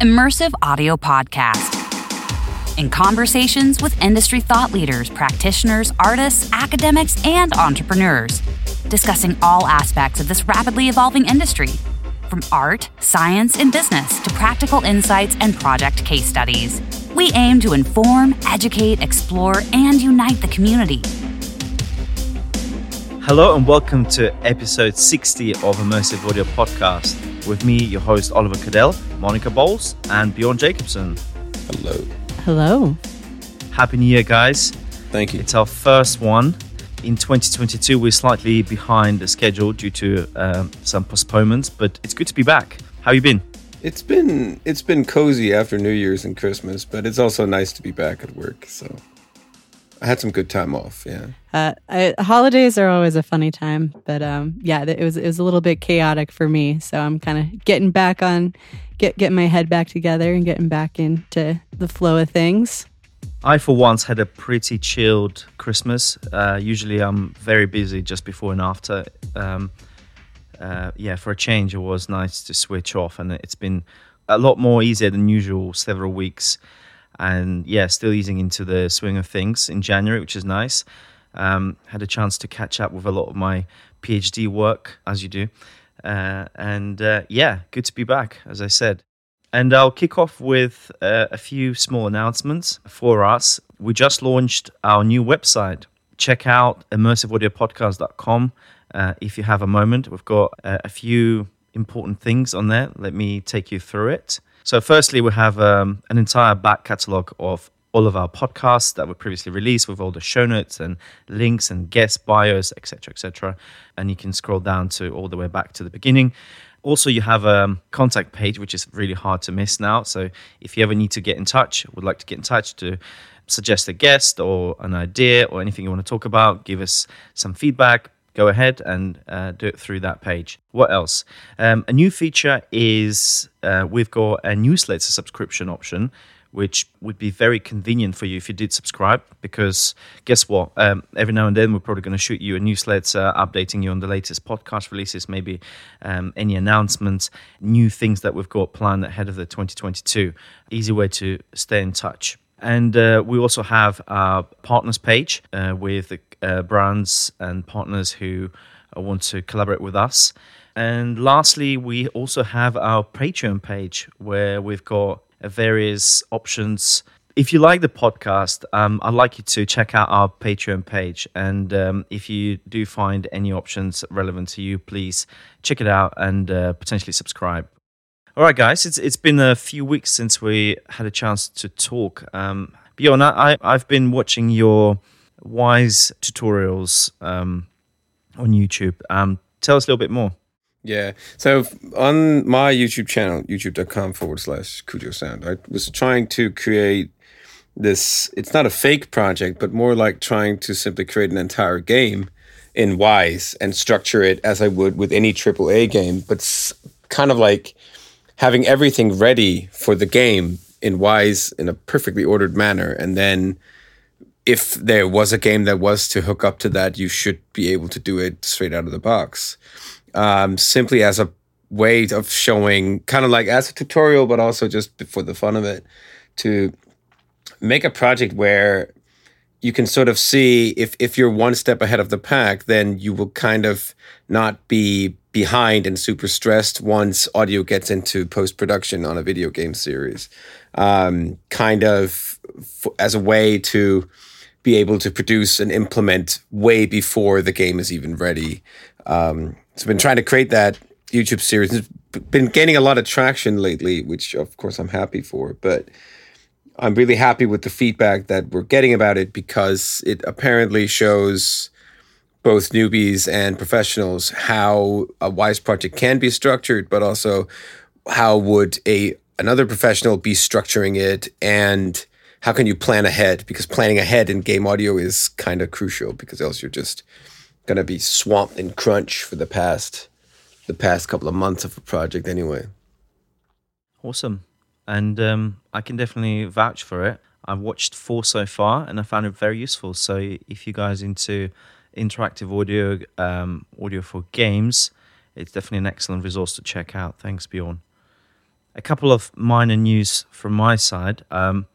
Immersive Audio Podcast. In conversations with industry thought leaders, practitioners, artists, academics, and entrepreneurs, discussing all aspects of this rapidly evolving industry from art, science, and business to practical insights and project case studies. We aim to inform, educate, explore, and unite the community. Hello and welcome to episode 60 of Immersive Audio Podcast. With me, your host Oliver Kadel, Monica Bolles, and Bjorn Jacobsen. Hello. Hello. Happy New Year, guys. Thank you. It's our first one. In 2022, we're slightly behind the schedule due to um, some postponements, but it's good to be back. How you been? It's been it's been cozy after New Year's and Christmas, but it's also nice to be back at work. So I had some good time off. Yeah. Uh, I, holidays are always a funny time, but um, yeah, it was it was a little bit chaotic for me. So I'm kind of getting back on, get getting my head back together and getting back into the flow of things. I, for once, had a pretty chilled Christmas. Uh, usually, I'm very busy just before and after. Um, uh, yeah, for a change, it was nice to switch off, and it's been a lot more easier than usual several weeks. And yeah, still easing into the swing of things in January, which is nice. Um, had a chance to catch up with a lot of my PhD work, as you do. Uh, and uh, yeah, good to be back, as I said. And I'll kick off with uh, a few small announcements for us. We just launched our new website. Check out immersiveaudiopodcast.com uh, if you have a moment. We've got uh, a few important things on there. Let me take you through it. So, firstly, we have um, an entire back catalogue of all of our podcasts that were previously released with all the show notes and links and guest bios, etc., etc. And you can scroll down to all the way back to the beginning. Also, you have a contact page, which is really hard to miss now. So, if you ever need to get in touch, would like to get in touch to suggest a guest or an idea or anything you want to talk about, give us some feedback, go ahead and uh, do it through that page. What else? Um, a new feature is uh, we've got a newsletter subscription option, which would be very convenient for you if you did subscribe. Because guess what? Um, every now and then we're probably going to shoot you a newsletter updating you on the latest podcast releases, maybe um, any announcements, new things that we've got planned ahead of the 2022. Easy way to stay in touch. And uh, we also have our partners page uh, with uh, brands and partners who uh, want to collaborate with us. And lastly, we also have our Patreon page where we've got uh, various options. If you like the podcast, um, I'd like you to check out our Patreon page. And um, if you do find any options relevant to you, please check it out and uh, potentially subscribe. All right, guys, it's it's been a few weeks since we had a chance to talk. Um, Bjorn, I I've been watching your Wwise tutorials um, on YouTube. Um, tell us a little bit more. Yeah. So on my YouTube channel, youtube.com forward slash Cujo Sound, I was trying to create this. It's not a fake project, but more like trying to simply create an entire game in Wwise and structure it as I would with any AAA game, but kind of like having everything ready for the game in Wwise in a perfectly ordered manner. And then if there was a game that was to hook up to that, you should be able to do it straight out of the box. Um, simply as a way of showing, kind of like as a tutorial, but also just for the fun of it, to make a project where you can sort of see if if you're one step ahead of the pack, then you will kind of not be behind and super stressed once audio gets into post production on a video game series. Um, kind of f- as a way to be able to produce and implement way before the game is even ready. Um, so I've been trying to create that YouTube series. It's been gaining a lot of traction lately, which of course I'm happy for. But I'm really happy with the feedback that we're getting about it because it apparently shows both newbies and professionals how a Wwise project can be structured, but also how would a another professional be structuring it and how can you plan ahead? Because planning ahead in game audio is kind of crucial because else you're just going to be swamped in crunch for the past the past couple of months of a project anyway. Awesome. And um, I can definitely vouch for it. I've watched four so far and I found it very useful. So if you guys into interactive audio, um, audio for games, it's definitely an excellent resource to check out. Thanks, Bjorn. a couple of minor news from my side. Um,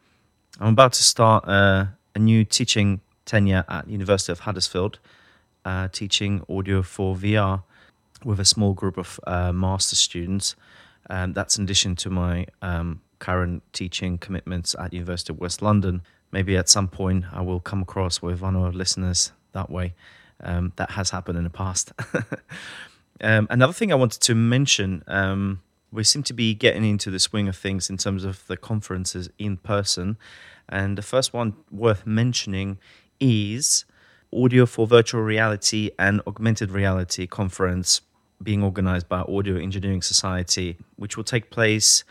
I'm about to start uh, a new teaching tenure at University of Huddersfield, uh, teaching audio for VR with a small group of uh, master students. Um, that's in addition to my um, current teaching commitments at University of West London. Maybe at some point I will come across with one of our listeners that way. Um, that has happened in the past. Um, another thing I wanted to mention um, we seem to be getting into the swing of things in terms of the conferences in person. And the first one worth mentioning is Audio for Virtual Reality and Augmented Reality conference being organized by Audio Engineering Society, which will take place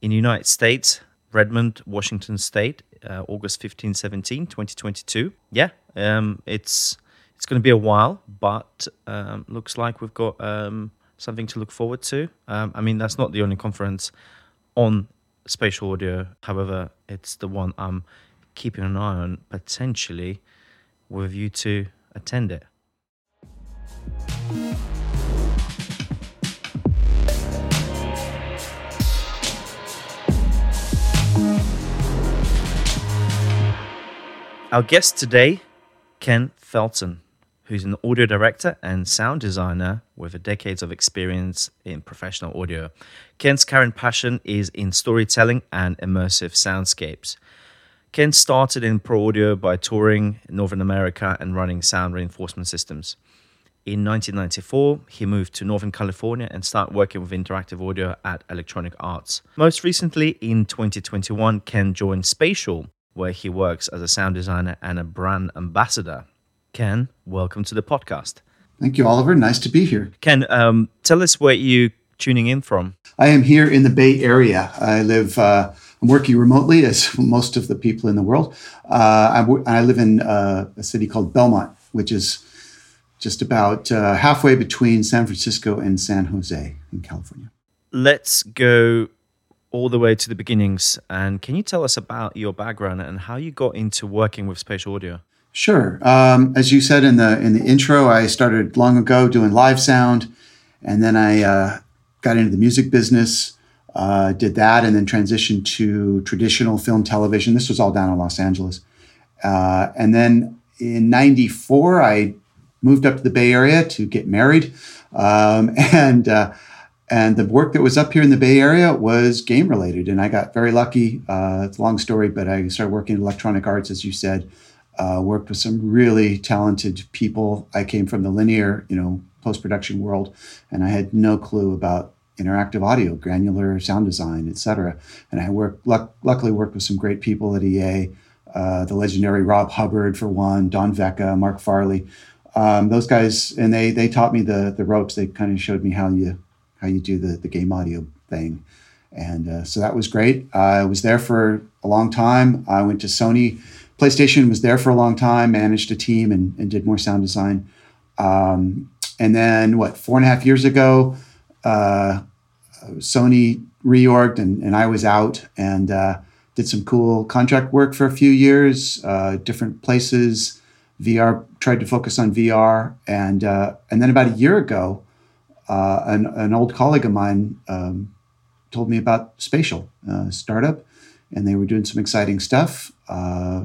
in the United States, Redmond, Washington State, uh, August 15, 17, 2022. Yeah, um, it's it's going to be a while, but um, looks like we've got um, something to look forward to. Um, I mean, that's not the only conference on spatial audio. However, it's the one I'm keeping an eye on potentially with you to attend it. Our guest today, Ken Felton who's an audio director and sound designer with a decades of experience in professional audio. Ken's current passion is in storytelling and immersive soundscapes. Ken started in pro audio by touring Northern America and running sound reinforcement systems. In 1994, he moved to Northern California and started working with interactive audio at Electronic Arts. Most recently, in 2021, Ken joined Spatial, where he works as a sound designer and a brand ambassador. Ken, welcome to the podcast. Thank you, Oliver. Nice to be here. Ken, um, tell us where you tuning in from. I am here in the Bay Area. I live. Uh, I'm working remotely, as most of the people in the world. Uh, I, live in uh, a city called Belmont, which is just about uh, halfway between San Francisco and San Jose in California. Let's go all the way to the beginnings. And can you tell us about your background and how you got into working with spatial audio? Sure. Um, as you said in the in the intro, I started long ago doing live sound, and then I uh, got into the music business. Uh, did that, and then transitioned to traditional film television. This was all down in Los Angeles, uh, and then in '94, I moved up to the Bay Area to get married, um, and uh, and the work that was up here in the Bay Area was game related, and I got very lucky. Uh, it's a long story, but I started working in electronic arts, as you said uh, worked with some really talented people. I came from the linear, you know, post production world, and I had no clue about interactive audio, granular sound design, etc. And I worked, luck, luckily worked with some great people at EA, uh, the legendary Rob Hubbard for one, Don Veca, Mark Farley. Um, those guys, and they they taught me the the ropes. They kind of showed me how you how you do the the game audio thing, and uh, so that was great. I was there for a long time. I went to Sony PlayStation was there for a long time, managed a team, and, and did more sound design. Um, and then, what, four and a half years ago, uh, Sony reorged and, and I was out and uh, did some cool contract work for a few years, uh, different places. VR tried to focus on VR, and uh, and then about a year ago, uh, an, an old colleague of mine um, told me about Spatial uh, startup, and they were doing some exciting stuff. Uh,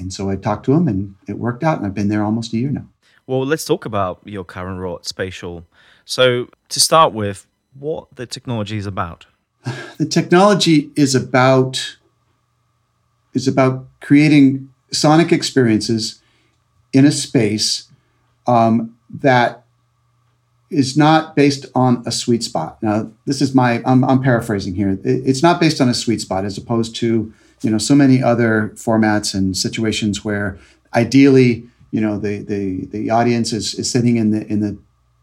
and so I talked to him and it worked out. And I've been there almost a year now. Well, let's talk about your current role at Spatial. So, to start with, what the technology is about? The technology is about is about creating sonic experiences in a space um, that is not based on a sweet spot. Now, this is my I'm, I'm paraphrasing here. It's not based on a sweet spot as opposed to you know so many other formats and situations where ideally you know the the the audience is, is sitting in the in the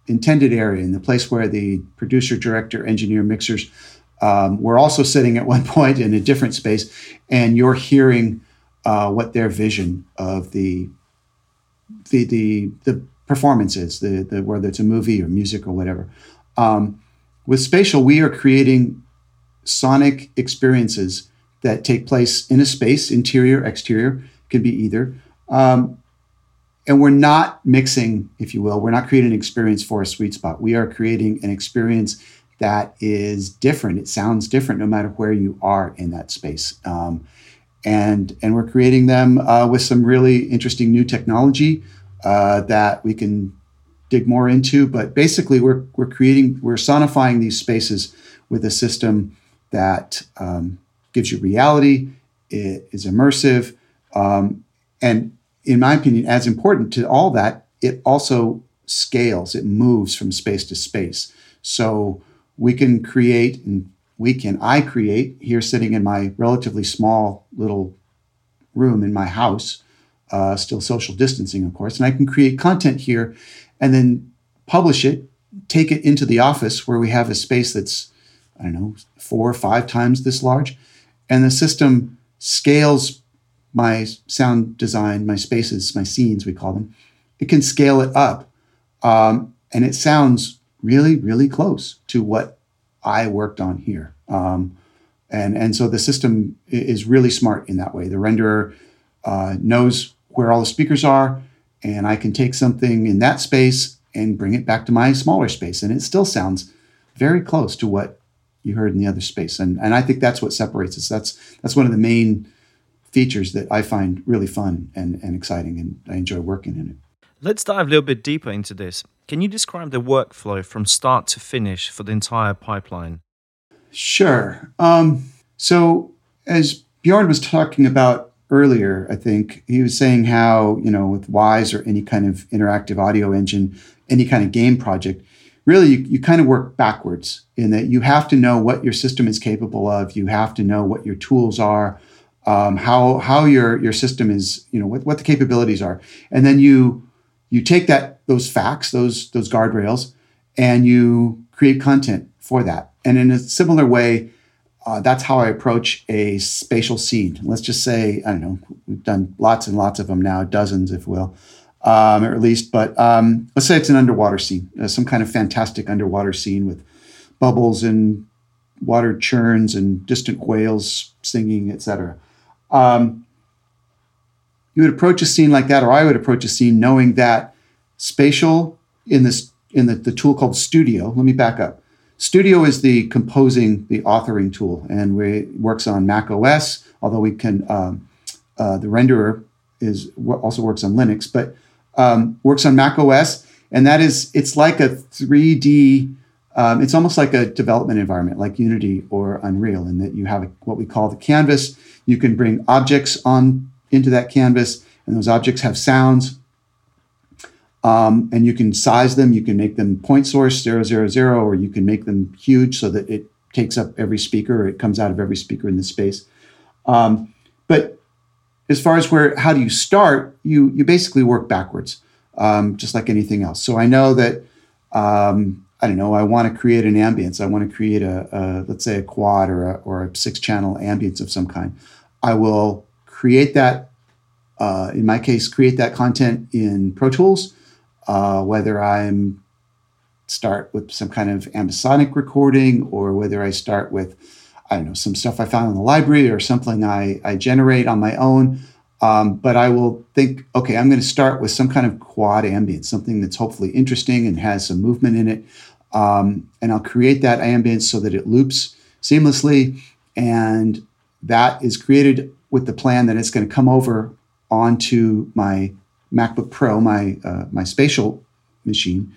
intended area in the place where the producer director engineer mixers um, were also sitting at one point in a different space and you're hearing uh, what their vision of the the the, the performance is the, the whether it's a movie or music or whatever. Um, with spatial we are creating sonic experiences that take place in a space, interior, exterior, could be either. Um, and we're not mixing, if you will, we're not creating an experience for a sweet spot. We are creating an experience that is different. It sounds different no matter where you are in that space. Um, and, and we're creating them uh, with some really interesting new technology uh, that we can dig more into. But basically, we're, we're creating, we're sonifying these spaces with a system that um, gives you reality, it is immersive, um, and in my opinion, as important to all that, it also scales, it moves from space to space. So we can create, and we can, I create here sitting in my relatively small little room in my house, uh, still social distancing, of course, and I can create content here and then publish it, take it into the office where we have a space that's, I don't know, four or five times this large. And the system scales my sound design, my spaces, my scenes, we call them. It can scale it up. Um, and it sounds really, really close to what I worked on here. Um, and, and so the system is really smart in that way. The renderer uh, knows where all the speakers are, and I can take something in that space and bring it back to my smaller space. And it still sounds very close to what you heard in the other space. And, and I think that's what separates us. That's, that's one of the main features that I find really fun and, and exciting, and I enjoy working in it. Let's dive a little bit deeper into this. Can you describe the workflow from start to finish for the entire pipeline? Sure. Um, so, as Bjorn was talking about earlier, I think he was saying how, you know, with Wwise or any kind of interactive audio engine, any kind of game project, really you, you kind of work backwards in that you have to know what your system is capable of. You have to know what your tools are, um, how how your your system is, you know, what, what the capabilities are, and then you you take that those facts, those those guardrails, and you create content for that. And in a similar way, uh, that's how I approach a spatial scene. Let's just say I don't know. We've done lots and lots of them now, dozens, if will, um, or at least. But um, let's say it's an underwater scene, uh, some kind of fantastic underwater scene with bubbles and water churns and distant whales singing, etc. Um, you would approach a scene like that, or I would approach a scene knowing that spatial in this in the, the tool called Studio. Let me back up. Studio is the composing, the authoring tool, and we, it works on Mac OS. Although we can, um, uh, the renderer is also works on Linux, but um, works on Mac OS, and that is it's like a 3D. Um, it's almost like a development environment, like Unity or Unreal, in that you have a, what we call the canvas you can bring objects on into that canvas, and those objects have sounds. Um, and you can size them. You can make them point source zero zero zero, or you can make them huge so that it takes up every speaker, or it comes out of every speaker in the space. Um, but as far as where how do you start, you you basically work backwards, um, just like anything else. So I know that um, I don't know. I want to create an ambience. I want to create a, a let's say a quad or a, or a six channel ambience of some kind. I will create that, uh, in my case, create that content in Pro Tools, uh, whether I'm start with some kind of ambisonic recording or whether I start with, I don't know, some stuff I found in the library or something I, I generate on my own. Um, but I will think, okay, I'm going to start with some kind of quad ambience, something that's hopefully interesting and has some movement in it. Um, and I'll create that ambience so that it loops seamlessly. And that is created with the plan that it's going to come over onto my MacBook Pro, my uh, my spatial machine,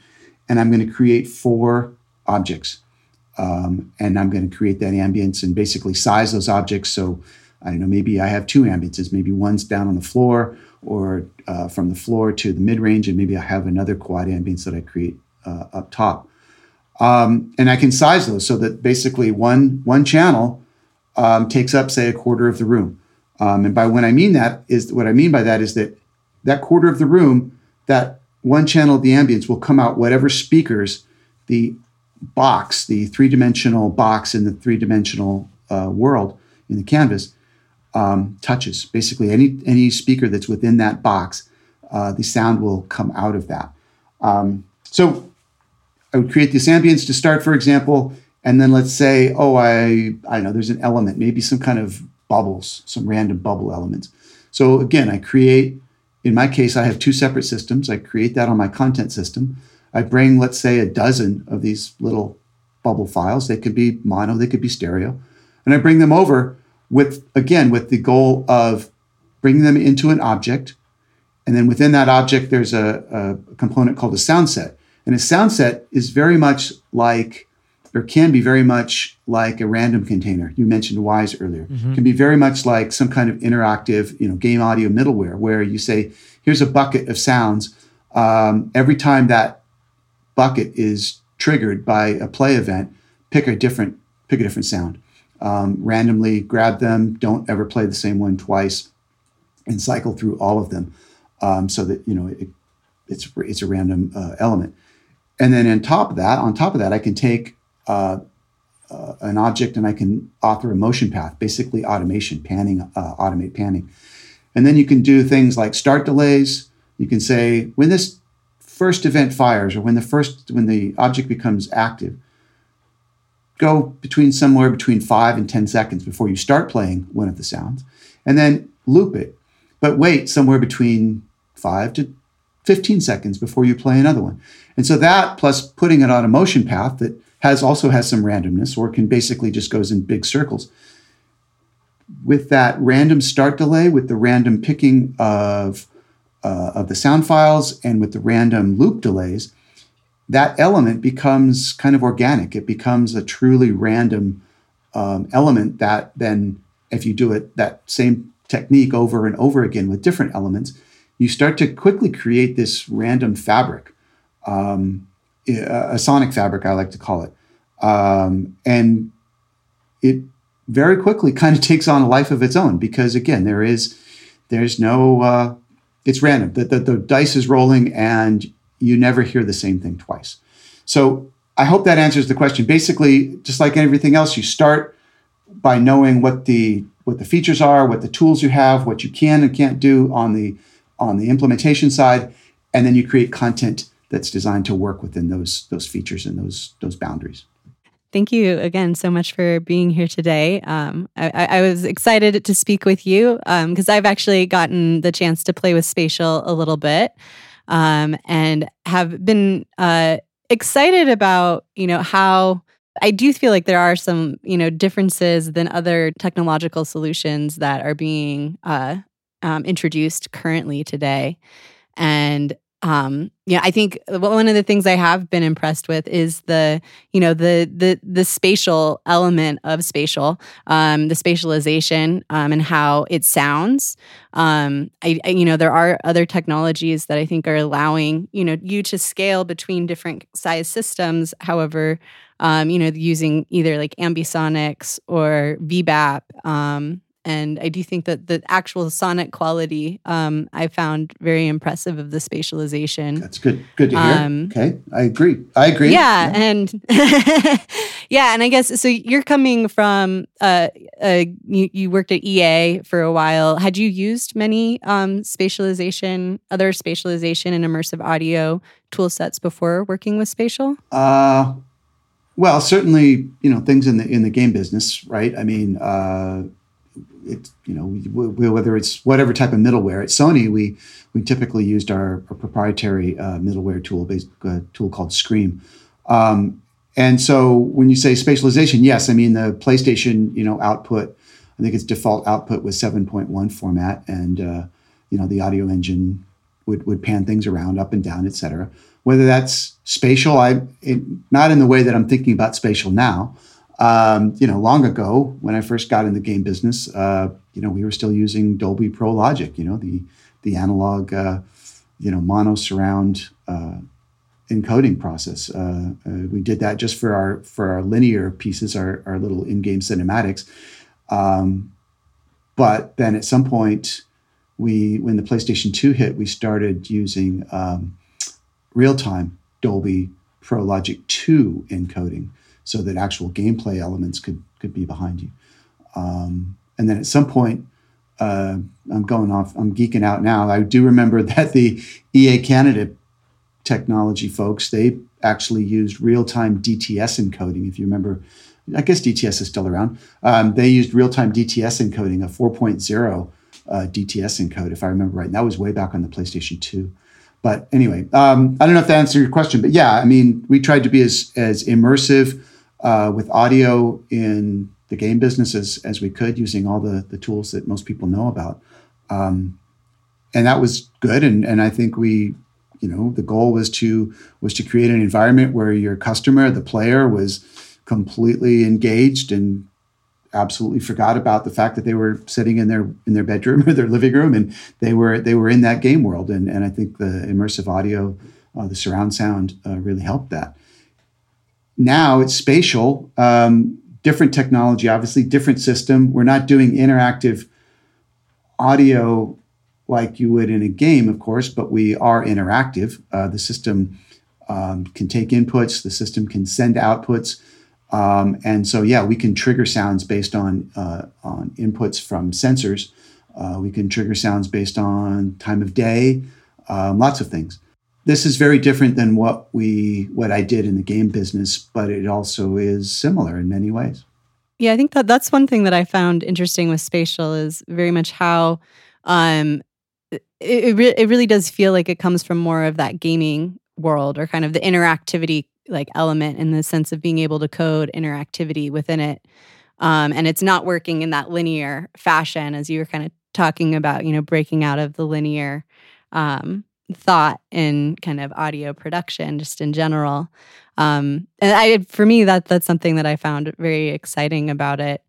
and I'm going to create four objects, um, and I'm going to create that ambience and basically size those objects. So I don't know, maybe I have two ambiences. Maybe one's down on the floor, or uh, from the floor to the mid range, and maybe I have another quad ambience that I create uh, up top. Um, and I can size those so that basically one one channel um, takes up, say, a quarter of the room. Um, and by what I mean that is what I mean by that is that that quarter of the room, that one channel of the ambience will come out whatever speakers the box, the three dimensional box in the three dimensional uh, world in the canvas um, touches. Basically, any any speaker that's within that box, uh, the sound will come out of that. Um, so I would create this ambience to start, for example, and then let's say, oh, I I don't know, there's an element, maybe some kind of bubbles, some random bubble elements. So again, I create. In my case, I have two separate systems. I create that on my content system. I bring, let's say, a dozen of these little bubble files. They could be mono, they could be stereo. And I bring them over with, again, with the goal of bringing them into an object. And then within that object, there's a, a component called a sound set. And a sound set is very much like, or can be very much like a random container. You mentioned Wwise earlier. Mm-hmm. Can be very much like some kind of interactive, you know, game audio middleware where you say, here's a bucket of sounds. Um, every time that bucket is triggered by a play event, pick a different pick a different sound. Um, randomly grab them. Don't ever play the same one twice, and cycle through all of them, um, so that you know it, it's it's a random uh, element. And then on top of that, on top of that, I can take uh, uh, an object and I can author a motion path, basically automation, panning, uh, automate panning. And then you can do things like start delays. You can say when this first event fires or when the first when the object becomes active, go between somewhere between five and 10 seconds before you start playing one of the sounds, and then loop it. But wait somewhere between five to 15 seconds before you play another one. And so that plus putting it on a motion path that has also has some randomness or can basically just goes in big circles. With that random start delay, with the random picking of uh, of the sound files and with the random loop delays, that element becomes kind of organic. It becomes a truly random um, element that then, if you do it that same technique over and over again with different elements, you start to quickly create this random fabric, um, a sonic fabric, I like to call it. Um, and it very quickly kind of takes on a life of its own because, again, there is there's no uh, it's random. The, the, the dice is rolling and you never hear the same thing twice. So I hope that answers the question. Basically, just like everything else, you start by knowing what the what the features are, what the tools you have, what you can and can't do on the on the implementation side, and then you create content that's designed to work within those those features and those those boundaries. Thank you again so much for being here today. Um, I, I, was excited to speak with you because um, I've actually gotten the chance to play with Spatial a little bit um, and have been uh, excited about you know how I do feel like there are some you know differences than other technological solutions that are being uh, um, introduced currently today, and um yeah i think one of the things i have been impressed with is the you know the the the spatial element of spatial um the spatialization um and how it sounds. Um I, I you know there are other technologies that i think are allowing you know you to scale between different size systems. However um you know using either like ambisonics or vbap um and I do think that the actual sonic quality um, I found very impressive of the spatialization. That's good. Good to hear. Um, okay, I agree. I agree. Yeah, yeah. and yeah, and I guess so. You're coming from uh, uh, you, you worked at EA for a while. Had you used many um, spatialization, other spatialization and immersive audio tool sets before working with spatial? Uh, well, certainly, you know, things in the in the game business, right? I mean. Uh, it, you know, we, whether it's whatever type of middleware. At Sony, we we typically used our, our proprietary uh, middleware tool, based uh, tool called Scream. Um, and so, when you say spatialization, yes, I mean the PlayStation, you know, output. I think its default output was 7.1 format, and uh, you know the audio engine would would pan things around, up and down, etc. Whether that's spatial, I it, not in the way that I'm thinking about spatial now. Um, you know, long ago when I first got in the game business, uh, you know, we were still using Dolby Pro Logic. You know, the the analog, uh, you know, mono surround uh, encoding process. Uh, uh, we did that just for our for our linear pieces, our our little in-game cinematics. Um, but then at some point, we when the PlayStation Two hit, we started using um, real time Dolby Pro Logic Two encoding so that actual gameplay elements could could be behind you. Um, and then at some point, uh, I'm going off. I'm geeking out now. I do remember that the EA Canada technology folks they actually used real time DTS encoding. If you remember, I guess DTS is still around. Um, they used real time DTS encoding, a 4.0 uh, DTS encode, if I remember right. And that was way back on the PlayStation 2. But anyway, um, I don't know if that answered your question, but yeah, I mean, we tried to be as as immersive uh, with audio in the game business as, as we could using all the, the tools that most people know about. Um, and that was good. And, and I think we, you know, the goal was to was to create an environment where your customer, the player, was completely engaged and absolutely forgot about the fact that they were sitting in their in their bedroom or their living room and they were they were in that game world. And and I think the immersive audio uh, the surround sound uh, really helped that. Now it's spatial um, different technology obviously different system. We're not doing interactive audio like you would in a game of course but we are interactive. Uh, the system um, can take inputs the system can send outputs um, and so, yeah, we can trigger sounds based on uh, on inputs from sensors. Uh, we can trigger sounds based on time of day, um, lots of things. This is very different than what we what I did in the game business, but it also is similar in many ways. Yeah, I think that that's one thing that I found interesting with spatial is very much how um, it it, re- it really does feel like it comes from more of that gaming world or kind of the interactivity like element in the sense of being able to code interactivity within it. Um, and it's not working in that linear fashion as you were kind of talking about, you know, breaking out of the linear um, thought in kind of audio production, just in general. Um, and I, for me, that that's something that I found very exciting about it.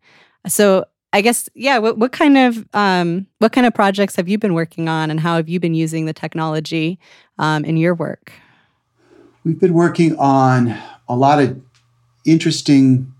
So I guess, yeah. What, what kind of um, what kind of projects have you been working on, and how have you been using the technology um, in your work? We've been working on a lot of interesting,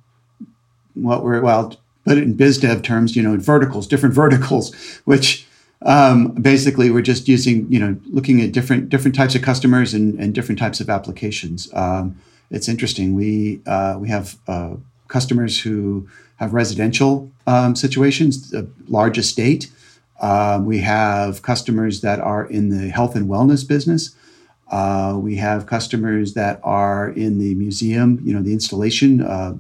what we're, well, put it in biz dev terms, you know, verticals, different verticals, which um, basically we're just using, you know, looking at different different types of customers and, and different types of applications. Um, it's interesting. We uh, we have uh, customers who have residential um, situations, a large estate. Uh, we have customers that are in the health and wellness business. Uh, we have customers that are in the museum, you know, the installation, uh,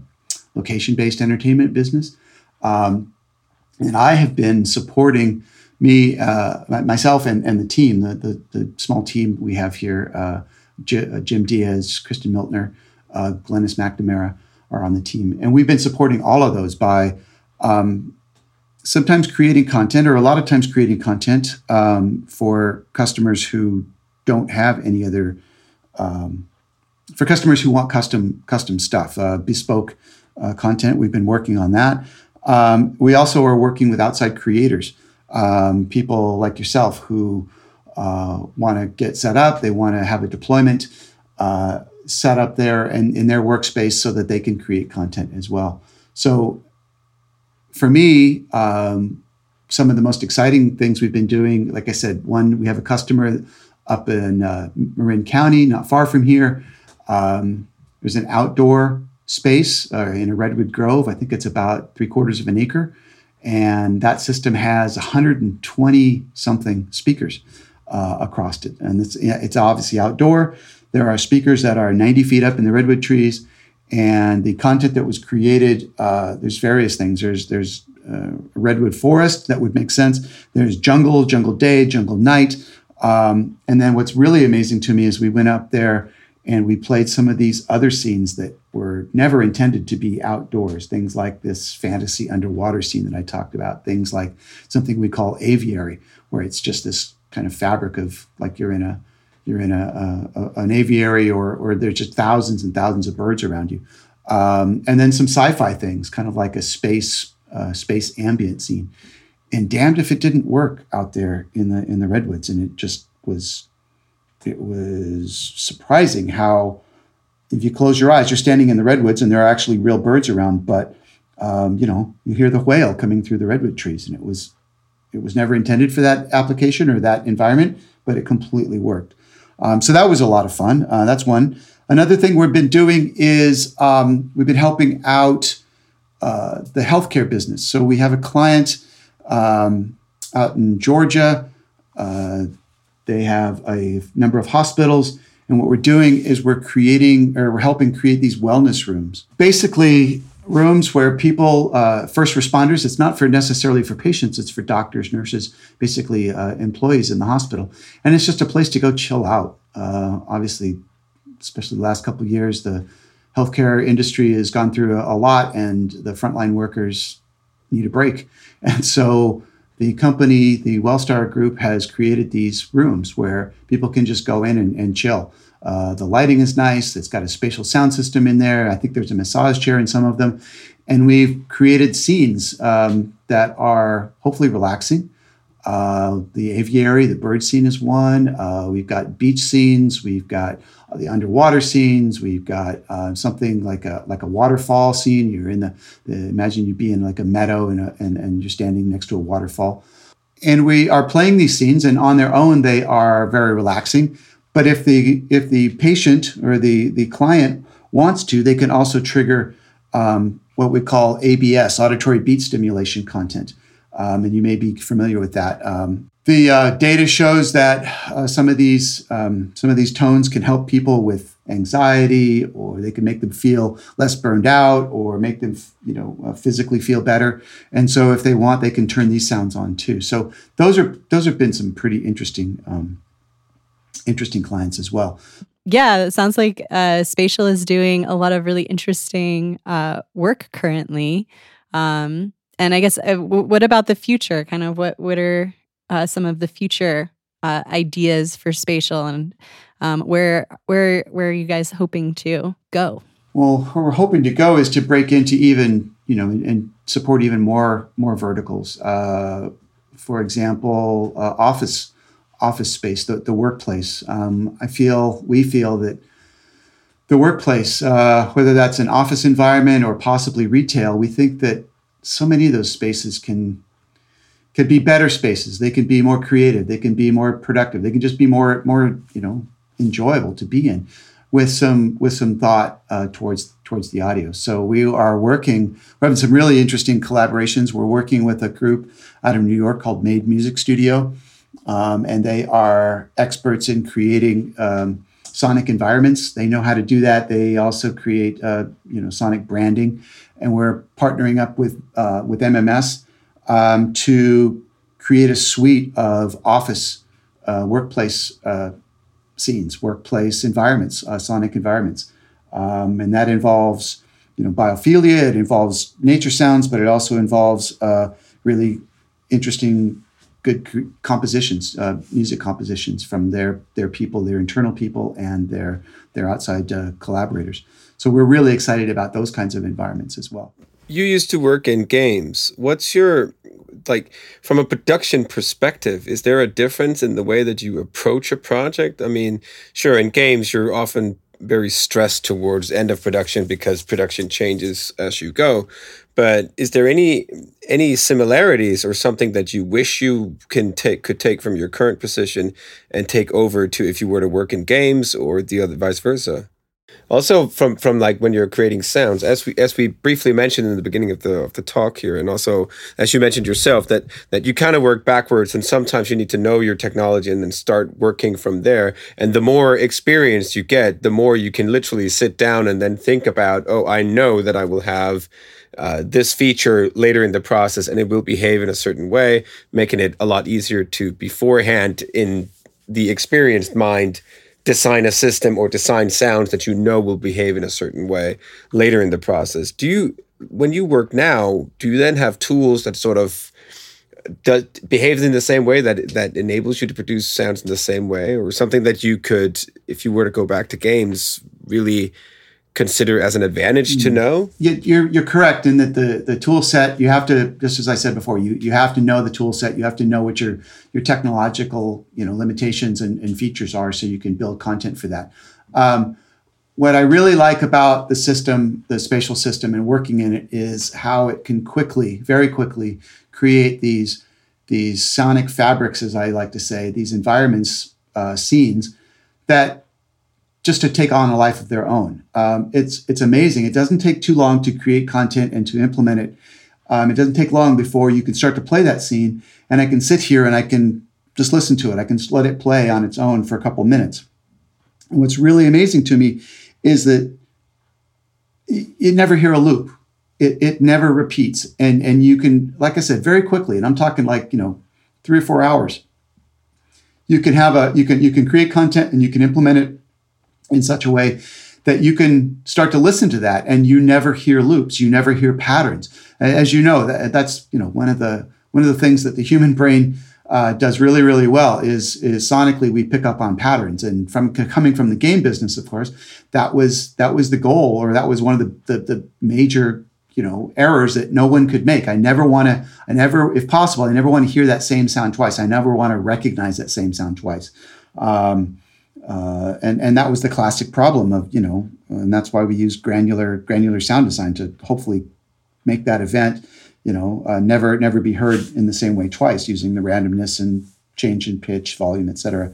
location based entertainment business. Um, and I have been supporting me, uh, myself, and, and the team, the, the, the, small team we have here uh, J- uh, Jim Diaz, Kristen Miltner, uh, Glennis McNamara are on the team. And we've been supporting all of those by um, sometimes creating content or a lot of times creating content um, for customers who don't have any other um, for customers who want custom custom stuff, uh, bespoke uh, content. We've been working on that. Um, we also are working with outside creators, um, people like yourself who uh, want to get set up. They want to have a deployment uh, set up there and in their workspace so that they can create content as well. So, for me, um, some of the most exciting things we've been doing, like I said, one we have a customer up in uh, Marin County, not far from here. Um, there's an outdoor space uh, in a redwood grove. I think it's about three quarters of an acre. And that system has 120 something speakers uh, across it. And it's, it's obviously outdoor. There are speakers that are 90 feet up in the redwood trees. And the content that was created, uh, there's various things. There's, there's uh, redwood forest that would make sense. There's jungle, jungle day, jungle night. Um, and then what's really amazing to me is we went up there and we played some of these other scenes that were never intended to be outdoors. Things like this fantasy underwater scene that I talked about. Things like something we call aviary, where it's just this kind of fabric of like you're in a you're in a, a an aviary or or there's just thousands and thousands of birds around you. Um, and then some sci-fi things, kind of like a space uh, space ambient scene and damned if it didn't work out there in the in the redwoods. And it just was it was surprising how if you close your eyes you're standing in the redwoods and there are actually real birds around but um, you know you hear the whale coming through the redwood trees. And it was it was never intended for that application or that environment but it completely worked. Um, so that was a lot of fun. Uh, that's one. Another thing we've been doing is um, we've been helping out uh, the healthcare business. So we have a client um, out in Georgia. Uh, they have a number of hospitals. And what we're doing is we're creating or we're helping create these wellness rooms. Basically, rooms where people, uh, first responders, it's not for necessarily for patients, it's for doctors, nurses, basically uh, employees in the hospital. And it's just a place to go chill out. Uh, obviously, especially the last couple years, the healthcare industry has gone through a, a lot, and the frontline workers need a break. And so the company, the Wellstar Group, has created these rooms where people can just go in and, and chill. Uh, the lighting is nice. It's got a spatial sound system in there. I think there's a massage chair in some of them. And we've created scenes um, that are hopefully relaxing. Uh, the aviary, the bird scene is one. Uh, we've got beach scenes. We've got the underwater scenes. We've got uh, something like a like a waterfall scene. You're in the, the imagine you'd be in like a meadow and, a, and and you're standing next to a waterfall. And we are playing these scenes, and on their own they are very relaxing. But if the if the patient or the the client wants to, they can also trigger um, what we call ABS, auditory beat stimulation content um, and you may be familiar with that. Um, the uh, data shows that uh, some of these um, some of these tones can help people with anxiety, or they can make them feel less burned out, or make them you know uh, physically feel better. And so, if they want, they can turn these sounds on too. So those are those have been some pretty interesting um, interesting clients as well. Yeah, it sounds like uh, Spatial is doing a lot of really interesting uh, work currently. Um, and I guess uh, what about the future? Kind of what what are uh, some of the future uh, ideas for spatial, and um, where where where are you guys hoping to go? Well, where we're hoping to go is to break into even you know and, and support even more more verticals. Uh, for example, uh, office office space, the, the workplace. Um, I feel we feel that the workplace, uh, whether that's an office environment or possibly retail, we think that so many of those spaces can can be better spaces. They can be more creative. They can be more productive. They can just be more more you know enjoyable to be in, with some with some thought uh, towards towards the audio. So we are working. We're having some really interesting collaborations. We're working with a group out of New York called Made Music Studio, um, and they are experts in creating. Um, sonic environments. They know how to do that. They also create, uh, you know, sonic branding and we're partnering up with uh, with MMS um, to create a suite of office, uh, workplace uh, scenes, workplace environments, uh, sonic environments, um, and that involves you know biophilia. It involves nature sounds, but it also involves uh, really interesting good compositions, uh, music compositions from their their people, their internal people, and their their outside uh, collaborators. So we're really excited about those kinds of environments as well. You used to work in games. What's your like from a production perspective? Is there a difference in the way that you approach a project? I mean, sure, in games you're often very stressed towards end of production because production changes as you go. But is there any any similarities or something that you wish you can take could take from your current position and take over to if you were to work in games or the other vice versa? Also, from from like when you're creating sounds, as we as we briefly mentioned in the beginning of the of the talk here, and also as you mentioned yourself, that that you kind of work backwards, and sometimes you need to know your technology and then start working from there. And the more experience you get, the more you can literally sit down and then think about, oh, I know that I will have. Uh, this feature later in the process and it will behave in a certain way, making it a lot easier to beforehand in the experienced mind design a system or design sounds that you know will behave in a certain way later in the process. Do you, when you work now, do you then have tools that sort of does, behaves in the same way that that enables you to produce sounds in the same way, or something that you could, if you were to go back to games, really consider as an advantage to mm. know? You're, you're correct in that the, the tool set, you have to, just as I said before, you, you have to know the tool set. You have to know what your, your technological you know, limitations and, and features are so you can build content for that. Um, what I really like about the system, the spatial system, and working in it is how it can quickly, very quickly, create these these sonic fabrics, as I like to say, these environments, uh, scenes that just to take on a life of their own. Um, it's it's amazing. It doesn't take too long to create content and to implement it. Um, it doesn't take long before you can start to play that scene, and I can sit here and I can just listen to it. I can just let it play on its own for a couple minutes. And what's really amazing to me is that you never hear a loop. It, it never repeats, and and you can, like I said, very quickly. And I'm talking like you know, three or four hours. You can have a you can you can create content and you can implement it in such a way that you can start to listen to that and you never hear loops you never hear patterns. As you know that, that's you know one of the one of the things that the human brain uh, does really really well is is sonically we pick up on patterns. And from coming from the game business of course that was that was the goal or that was one of the the, the major you know errors that no one could make. I never want to i never if possible i never want to hear that same sound twice. I never want to recognize that same sound twice. Um, uh, and and that was the classic problem of you know, and that's why we use granular granular sound design to hopefully make that event, you know, uh, never never be heard in the same way twice using the randomness and change in pitch, volume, etc.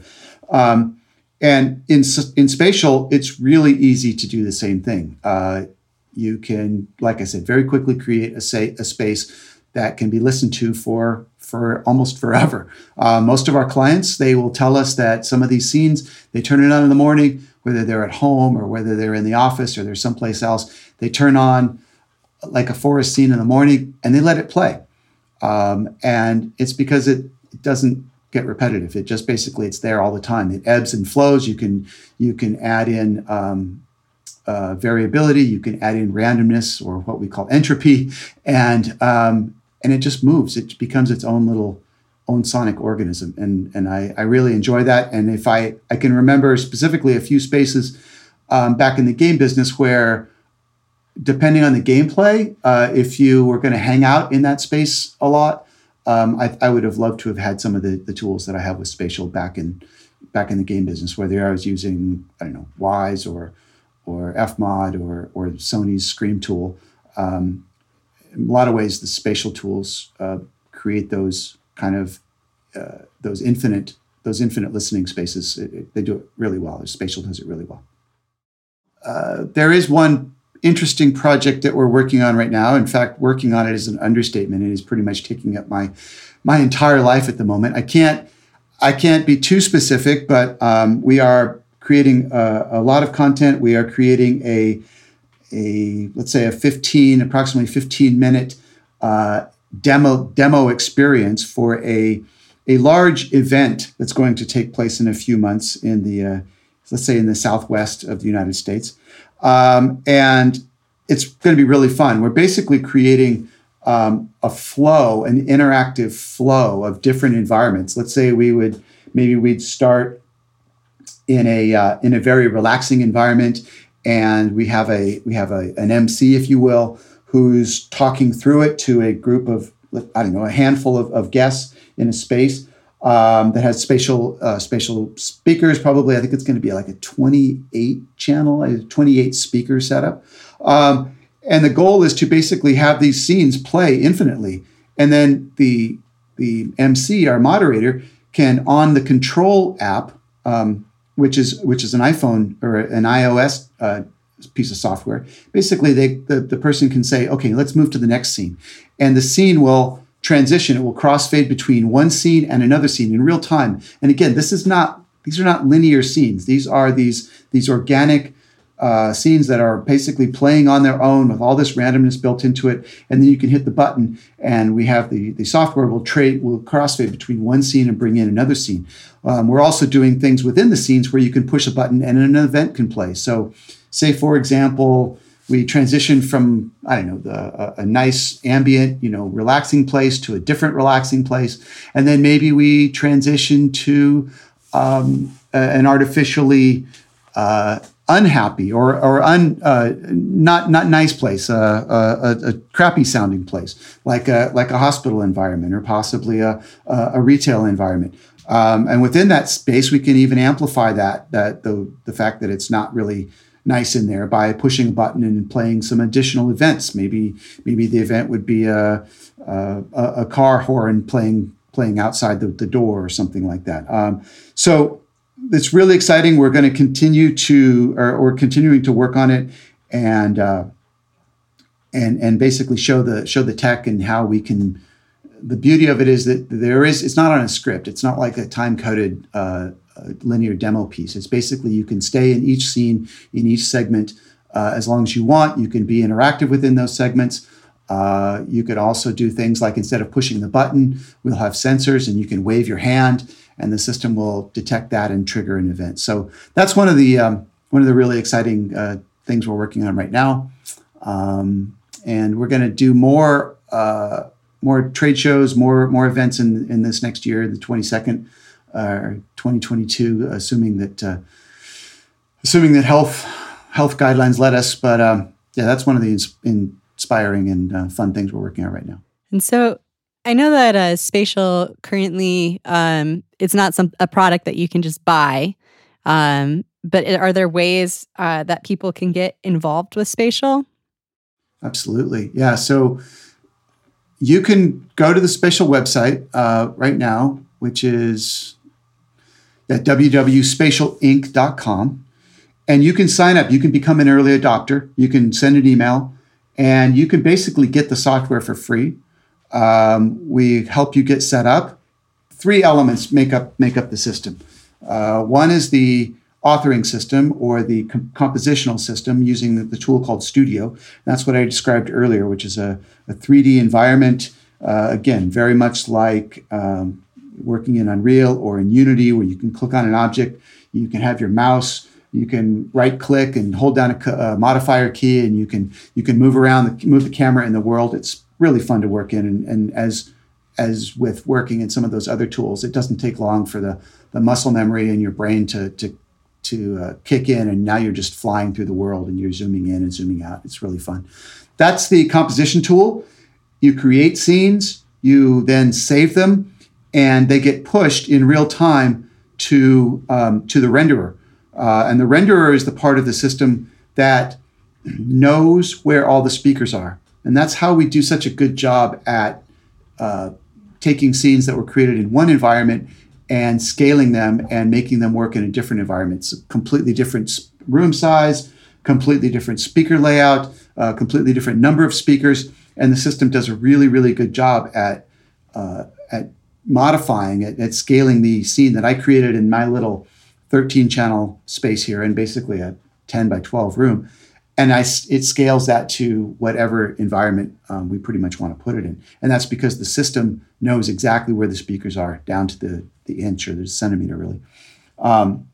Um, and in in spatial, it's really easy to do the same thing. Uh, you can, like I said, very quickly create a say a space that can be listened to for for almost forever. Uh, most of our clients, they will tell us that some of these scenes, they turn it on in the morning, whether they're at home or whether they're in the office or they're someplace else. They turn on like a forest scene in the morning and they let it play. Um, and it's because it, it doesn't get repetitive. It just basically it's there all the time. It ebbs and flows. You can you can add in um, uh, variability. You can add in randomness or what we call entropy, and um, and it just moves. It becomes its own little own sonic organism, and and I, I really enjoy that. And if I I can remember specifically a few spaces um, back in the game business where, depending on the gameplay, uh, if you were going to hang out in that space a lot, um, I, I would have loved to have had some of the, the tools that I have with spatial back in back in the game business, whether I was using I don't know Wwise or or Fmod or or Sony's Scream tool. Um, in a lot of ways, the spatial tools uh, create those kind of uh, those infinite those infinite listening spaces. It, it, they do it really well. Spatial does it really well. Uh, there is one interesting project that we're working on right now. In fact, working on it is an understatement. It is pretty much taking up my my entire life at the moment. I can't I can't be too specific, but um, we are creating a, a lot of content. We are creating a a let's say a 15 approximately 15 minute uh, demo demo experience for a a large event that's going to take place in a few months in the uh, let's say in the southwest of the United States, um, and it's going to be really fun. We're basically creating um, a flow, an interactive flow of different environments. Let's say we would maybe we'd start in a uh, in a very relaxing environment and we have a we have a, an MC, if you will, who's talking through it to a group of I don't know a handful of, of guests in a space um, that has spatial uh, spatial speakers. Probably, I think it's going to be like a 28 channel, a 28 speaker setup. Um, and the goal is to basically have these scenes play infinitely, and then the the MC, our moderator, can on the control app. Um, which is which is an iPhone or an iOS uh, piece of software. Basically, they the, the person can say, okay, let's move to the next scene, and the scene will transition. It will crossfade between one scene and another scene in real time. And again, this is not these are not linear scenes. These are these these organic uh, scenes that are basically playing on their own with all this randomness built into it. And then you can hit the button, and we have the, the software will trade will crossfade between one scene and bring in another scene. Um, we're also doing things within the scenes where you can push a button and an event can play. So, say for example, we transition from I don't know the, a, a, nice ambient, you know, relaxing place to a different relaxing place, and then maybe we transition to um, a, an artificially uh, unhappy or or un, uh, not not nice place, uh, a, a, crappy sounding place, like a like a hospital environment or possibly a a retail environment. Um, and within that space, we can even amplify that that the the fact that it's not really nice in there by pushing a button and playing some additional events. Maybe maybe the event would be a a, a car horn playing playing outside the, the door or something like that. Um, so it's really exciting. We're going to continue to, or, or, continuing to work on it, and uh, and and basically show the show the tech and how we can. The beauty of it is that there is. It's not on a script. It's not like a time coded uh, linear demo piece. It's basically you can stay in each scene in each segment uh, as long as you want. You can be interactive within those segments. Uh, you could also do things like instead of pushing the button, we'll have sensors and you can wave your hand and the system will detect that and trigger an event. So that's one of the um, one of the really exciting uh, things we're working on right now. Um, and we're going to do more uh, more trade shows, more more events in in this next year, the 22nd, uh, 2022, assuming that uh, assuming that health health guidelines let us. But um, yeah, that's one of the ins- inspiring and uh, fun things we're working on right now. And so I know that uh, Spatial currently um, it's not some a product that you can just buy. Um, but are there ways uh, that people can get involved with Spatial? Absolutely, yeah. So you can go to the Spatial website uh, right now, which is at www.spatialinc.com, and you can sign up. You can become an early adopter. You can send an email, and you can basically get the software for free. Um, we help you get set up. Three elements make up make up the system. Uh, one is the authoring system or the com- compositional system using the, the, tool called Studio. That's what I described earlier, which is a, a 3D environment. Uh, again, very much like um, working in Unreal or in Unity, where you can click on an object, you can have your mouse, you can right click and hold down a, a modifier key, and you can you can move around, the, move the camera in the world. It's really fun to work in, and, and as as with working in some of those other tools, it doesn't take long for the the muscle memory in your brain to to to uh, kick in, and now you're just flying through the world and you're zooming in and zooming out. It's really fun. That's the composition tool. You create scenes, you then save them, and they get pushed in real time to um, to the renderer. Uh, and the renderer is the part of the system that knows where all the speakers are, and that's how we do such a good job at uh, taking scenes that were created in one environment and scaling them and making them work in a different environment. Completely different room size, completely different speaker layout, uh, completely different number of speakers, and the system does a really, really good job at uh, at modifying it, at scaling the scene that I created in my little 13 channel space here, and basically a 10 by 12 room and I, it scales that to whatever environment um, we pretty much want to put it in. And that's because the system knows exactly where the speakers are down to the, the inch or the centimeter, really. Um,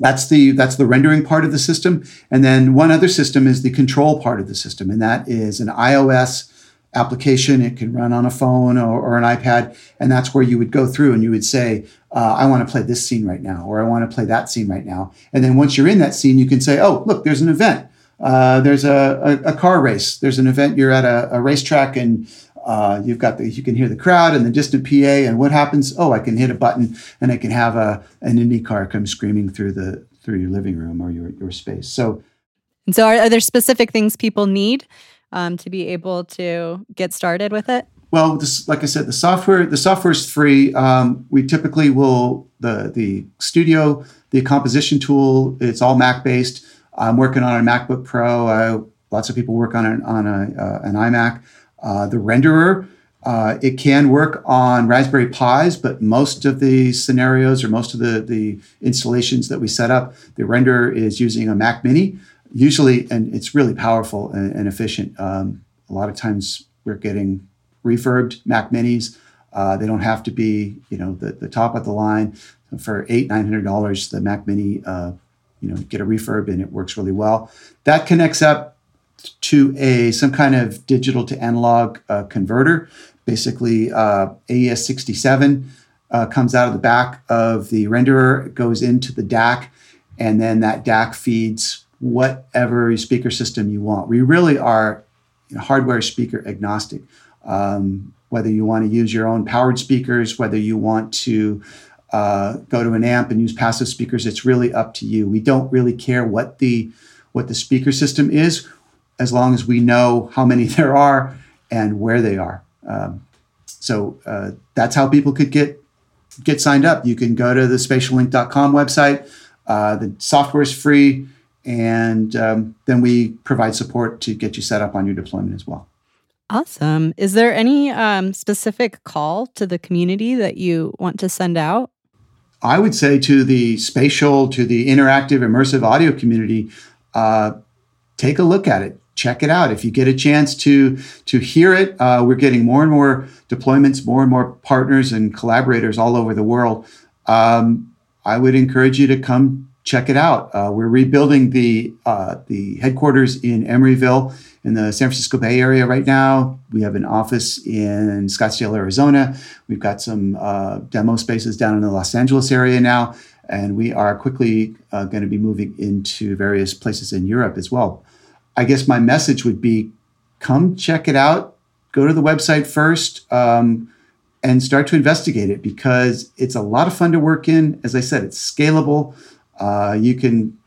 that's the that's the rendering part of the system, and then one other system is the control part of the system, and that is an iOS application. It can run on a phone or, or an iPad, and that's where you would go through and you would say, uh, "I want to play this scene right now," or "I want to play that scene right now." And then once you're in that scene, you can say, "Oh, look, there's an event." Uh, there's a, a, a, car race. There's an event. You're at a, a racetrack and uh, you've got the you can hear the crowd and the distant PA. And what happens? Oh, I can hit a button and I can have a an Indy car come screaming through the through your living room or your your space. So, and so are, are there specific things people need um, to be able to get started with it? Well, this, like I said, the software the software is free. Um, we typically will the the studio the composition tool. It's all Mac based. I'm working on a MacBook Pro. Lots of people work on an, on a, uh, an iMac. Uh, the renderer, uh, it can work on Raspberry Pis, but most of the scenarios or most of the, the installations that we set up, the renderer is using a Mac Mini. Usually, and it's really powerful and, and efficient. Um, a lot of times we're getting refurbed Mac Minis. Uh, they don't have to be, you know, the, the top of the line. For eight nine hundred dollars, the Mac Mini uh, you know get a refurb and it works really well. That connects up to a some kind of digital to analog uh, converter. Basically, uh, AES67 uh, comes out of the back of the renderer, goes into the DAC, and then that DAC feeds whatever speaker system you want. We really are hardware speaker agnostic. Um, whether you want to use your own powered speakers, whether you want to uh, go to an amp and use passive speakers. It's really up to you. We don't really care what the what the speaker system is, as long as we know how many there are and where they are. Um, so uh, that's how people could get get signed up. You can go to the spatialinc.com website. Uh, the software is free, and um, then we provide support to get you set up on your deployment as well. Awesome. Is there any um, specific call to the community that you want to send out? I would say to the spatial, to the interactive, immersive audio community, uh, take a look at it. Check it out. If you get a chance to to hear it, uh, we're getting more and more deployments, more and more partners and collaborators all over the world. Um, I would encourage you to come check it out. Uh, we're rebuilding the uh, the headquarters in Emeryville in the San Francisco Bay Area right now. We have an office in Scottsdale, Arizona. We've got some uh, demo spaces down in the Los Angeles area now, and we are quickly uh, going to be moving into various places in Europe as well. I guess my message would be, come check it out. Go to the website first. Um, and start to investigate it because it's a lot of fun to work in. As I said, it's scalable. Uh, you can,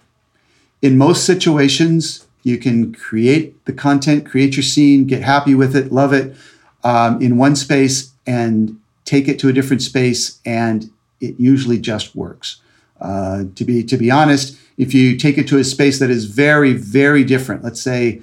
in most situations, you can create the content, create your scene, get happy with it, love it um, in one space, and take it to a different space, and it usually just works. Uh, to be to be honest, if you take it to a space that is very very different, let's say,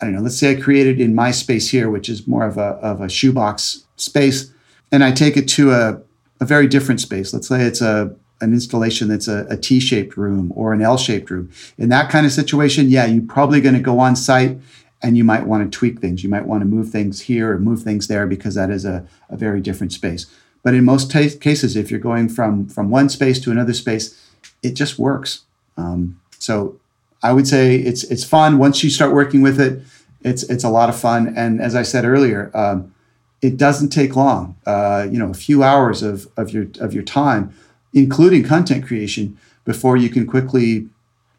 I don't know, let's say I created in my space here, which is more of a of a shoebox space, and I take it to a a very different space. Let's say it's a an installation that's a a T-shaped room or an L-shaped room. In that kind of situation, yeah, you're probably going to go on site and you might want to tweak things. You might want to move things here or move things there because that is a, a very different space. But in most t- cases, if you're going from from one space to another space, it just works. Um, so I would say it's it's fun once you start working with it. It's it's a lot of fun, and as I said earlier, um, it doesn't take long. Uh, you know, a few hours of of your of your time including content creation, before you can quickly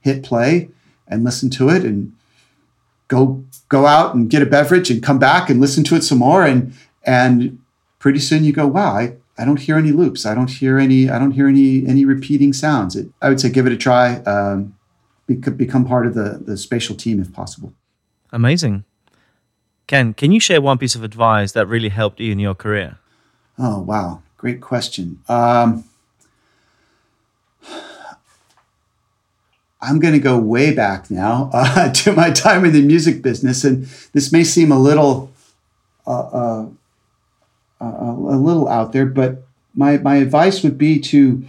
hit play and listen to it and go go out and get a beverage and come back and listen to it some more. And and pretty soon you go wow I, I don't hear any loops. I don't hear any I don't hear any any repeating sounds. It, I would say give it a try um, become part of the the spatial team if possible. Amazing. Ken can you share one piece of advice that really helped you in your career? Oh wow. Great question. Um, I'm going to go way back now uh, to my time in the music business, and this may seem a little, uh, uh, uh, a little out there, but my my advice would be to,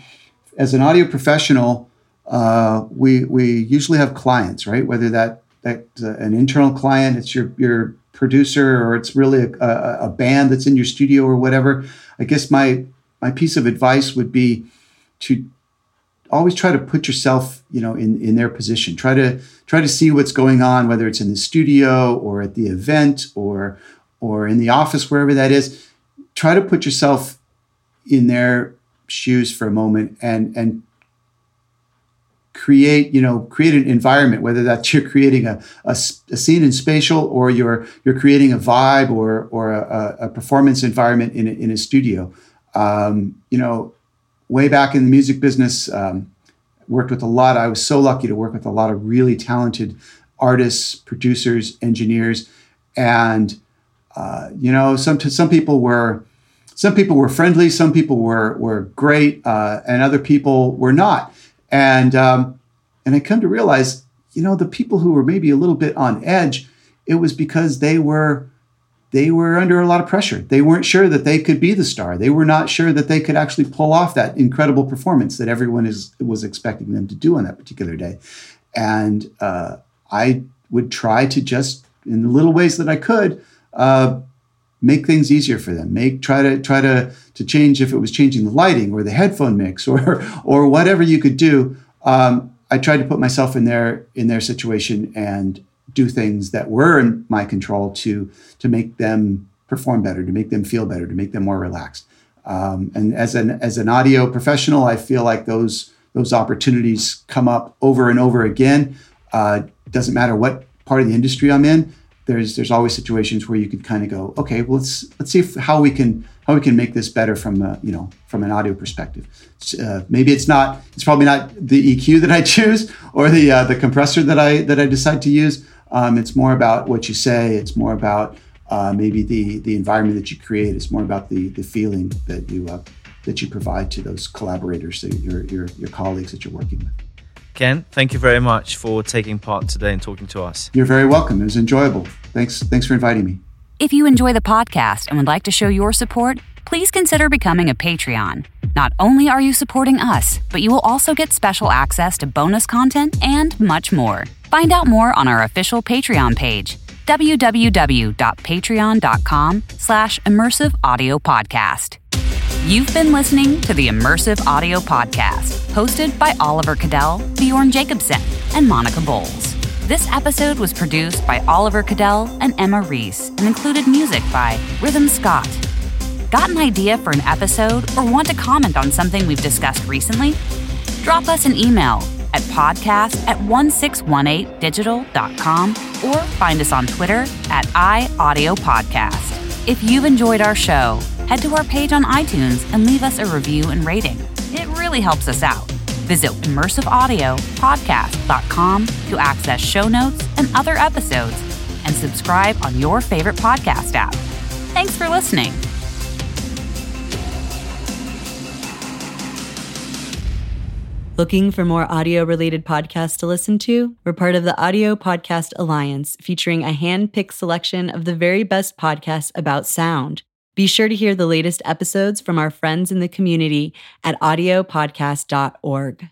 as an audio professional, uh, we we usually have clients, right? Whether that that's an internal client, it's your your producer, or it's really a, a, a band that's in your studio or whatever. I guess my my piece of advice would be to always try to put yourself you know in in their position. Try to try to see what's going on whether it's in the studio or at the event or or in the office wherever that is. Try to put yourself in their shoes for a moment and and create you know create an environment whether that's you're creating a, a, a scene in spatial or you're you're creating a vibe or or a, a performance environment in a, in a studio. Um, you know way back in the music business, um, worked with a lot. I was so lucky to work with a lot of really talented artists, producers, engineers, and uh, you know, some some people were some people were friendly, some people were were great, uh, and other people were not. And um, and I come to realize, you know, the people who were maybe a little bit on edge, it was because they were they were under a lot of pressure. They weren't sure that they could be the star. They were not sure that they could actually pull off that incredible performance that everyone is was expecting them to do on that particular day. And uh, I would try to just, in the little ways that I could, uh, make things easier for them. Make try to try to to change if it was changing the lighting or the headphone mix or or whatever you could do. Um, I tried to put myself in their in their situation and do things that were in my control to to make them perform better, to make them feel better, to make them more relaxed. Um, and as an as an audio professional, I feel like those those opportunities come up over and over again. Uh, doesn't matter what part of the industry I'm in. There's there's always situations where you could kind of go, okay, well let's let's see if, how we can how we can make this better from a, you know from an audio perspective. Uh, maybe it's not it's probably not the EQ that I choose or the uh, the compressor that I that I decide to use, um, it's more about what you say. It's more about uh, maybe the the environment that you create. It's more about the the feeling that you uh, that you provide to those collaborators, your, your your colleagues that you're working with. Ken, thank you very much for taking part today and talking to us. You're very welcome. It was enjoyable. Thanks. Thanks for inviting me. If you enjoy the podcast and would like to show your support, please consider becoming a Patreon. Not only are you supporting us, but you will also get special access to bonus content and much more. Find out more on our official Patreon page, www.patreon.com slash immersive audio podcast. You've been listening to the Immersive Audio Podcast, hosted by Oliver Kadel, Bjorn Jacobsen, and Monica Bolles. This episode was produced by Oliver Kadel and Emma Reese and included music by Rhythm Scott. Got an idea for an episode or want to comment on something we've discussed recently? Drop us an email at podcast at 1618digital.com or find us on Twitter at iAudioPodcast. If you've enjoyed our show, head to our page on iTunes and leave us a review and rating. It really helps us out. Visit immersiveaudiopodcast.com to access show notes and other episodes and subscribe on your favorite podcast app. Thanks for listening. Looking for more audio related podcasts to listen to? We're part of the Audio Podcast Alliance, featuring a hand picked selection of the very best podcasts about sound. Be sure to hear the latest episodes from our friends in the community at audiopodcast.org.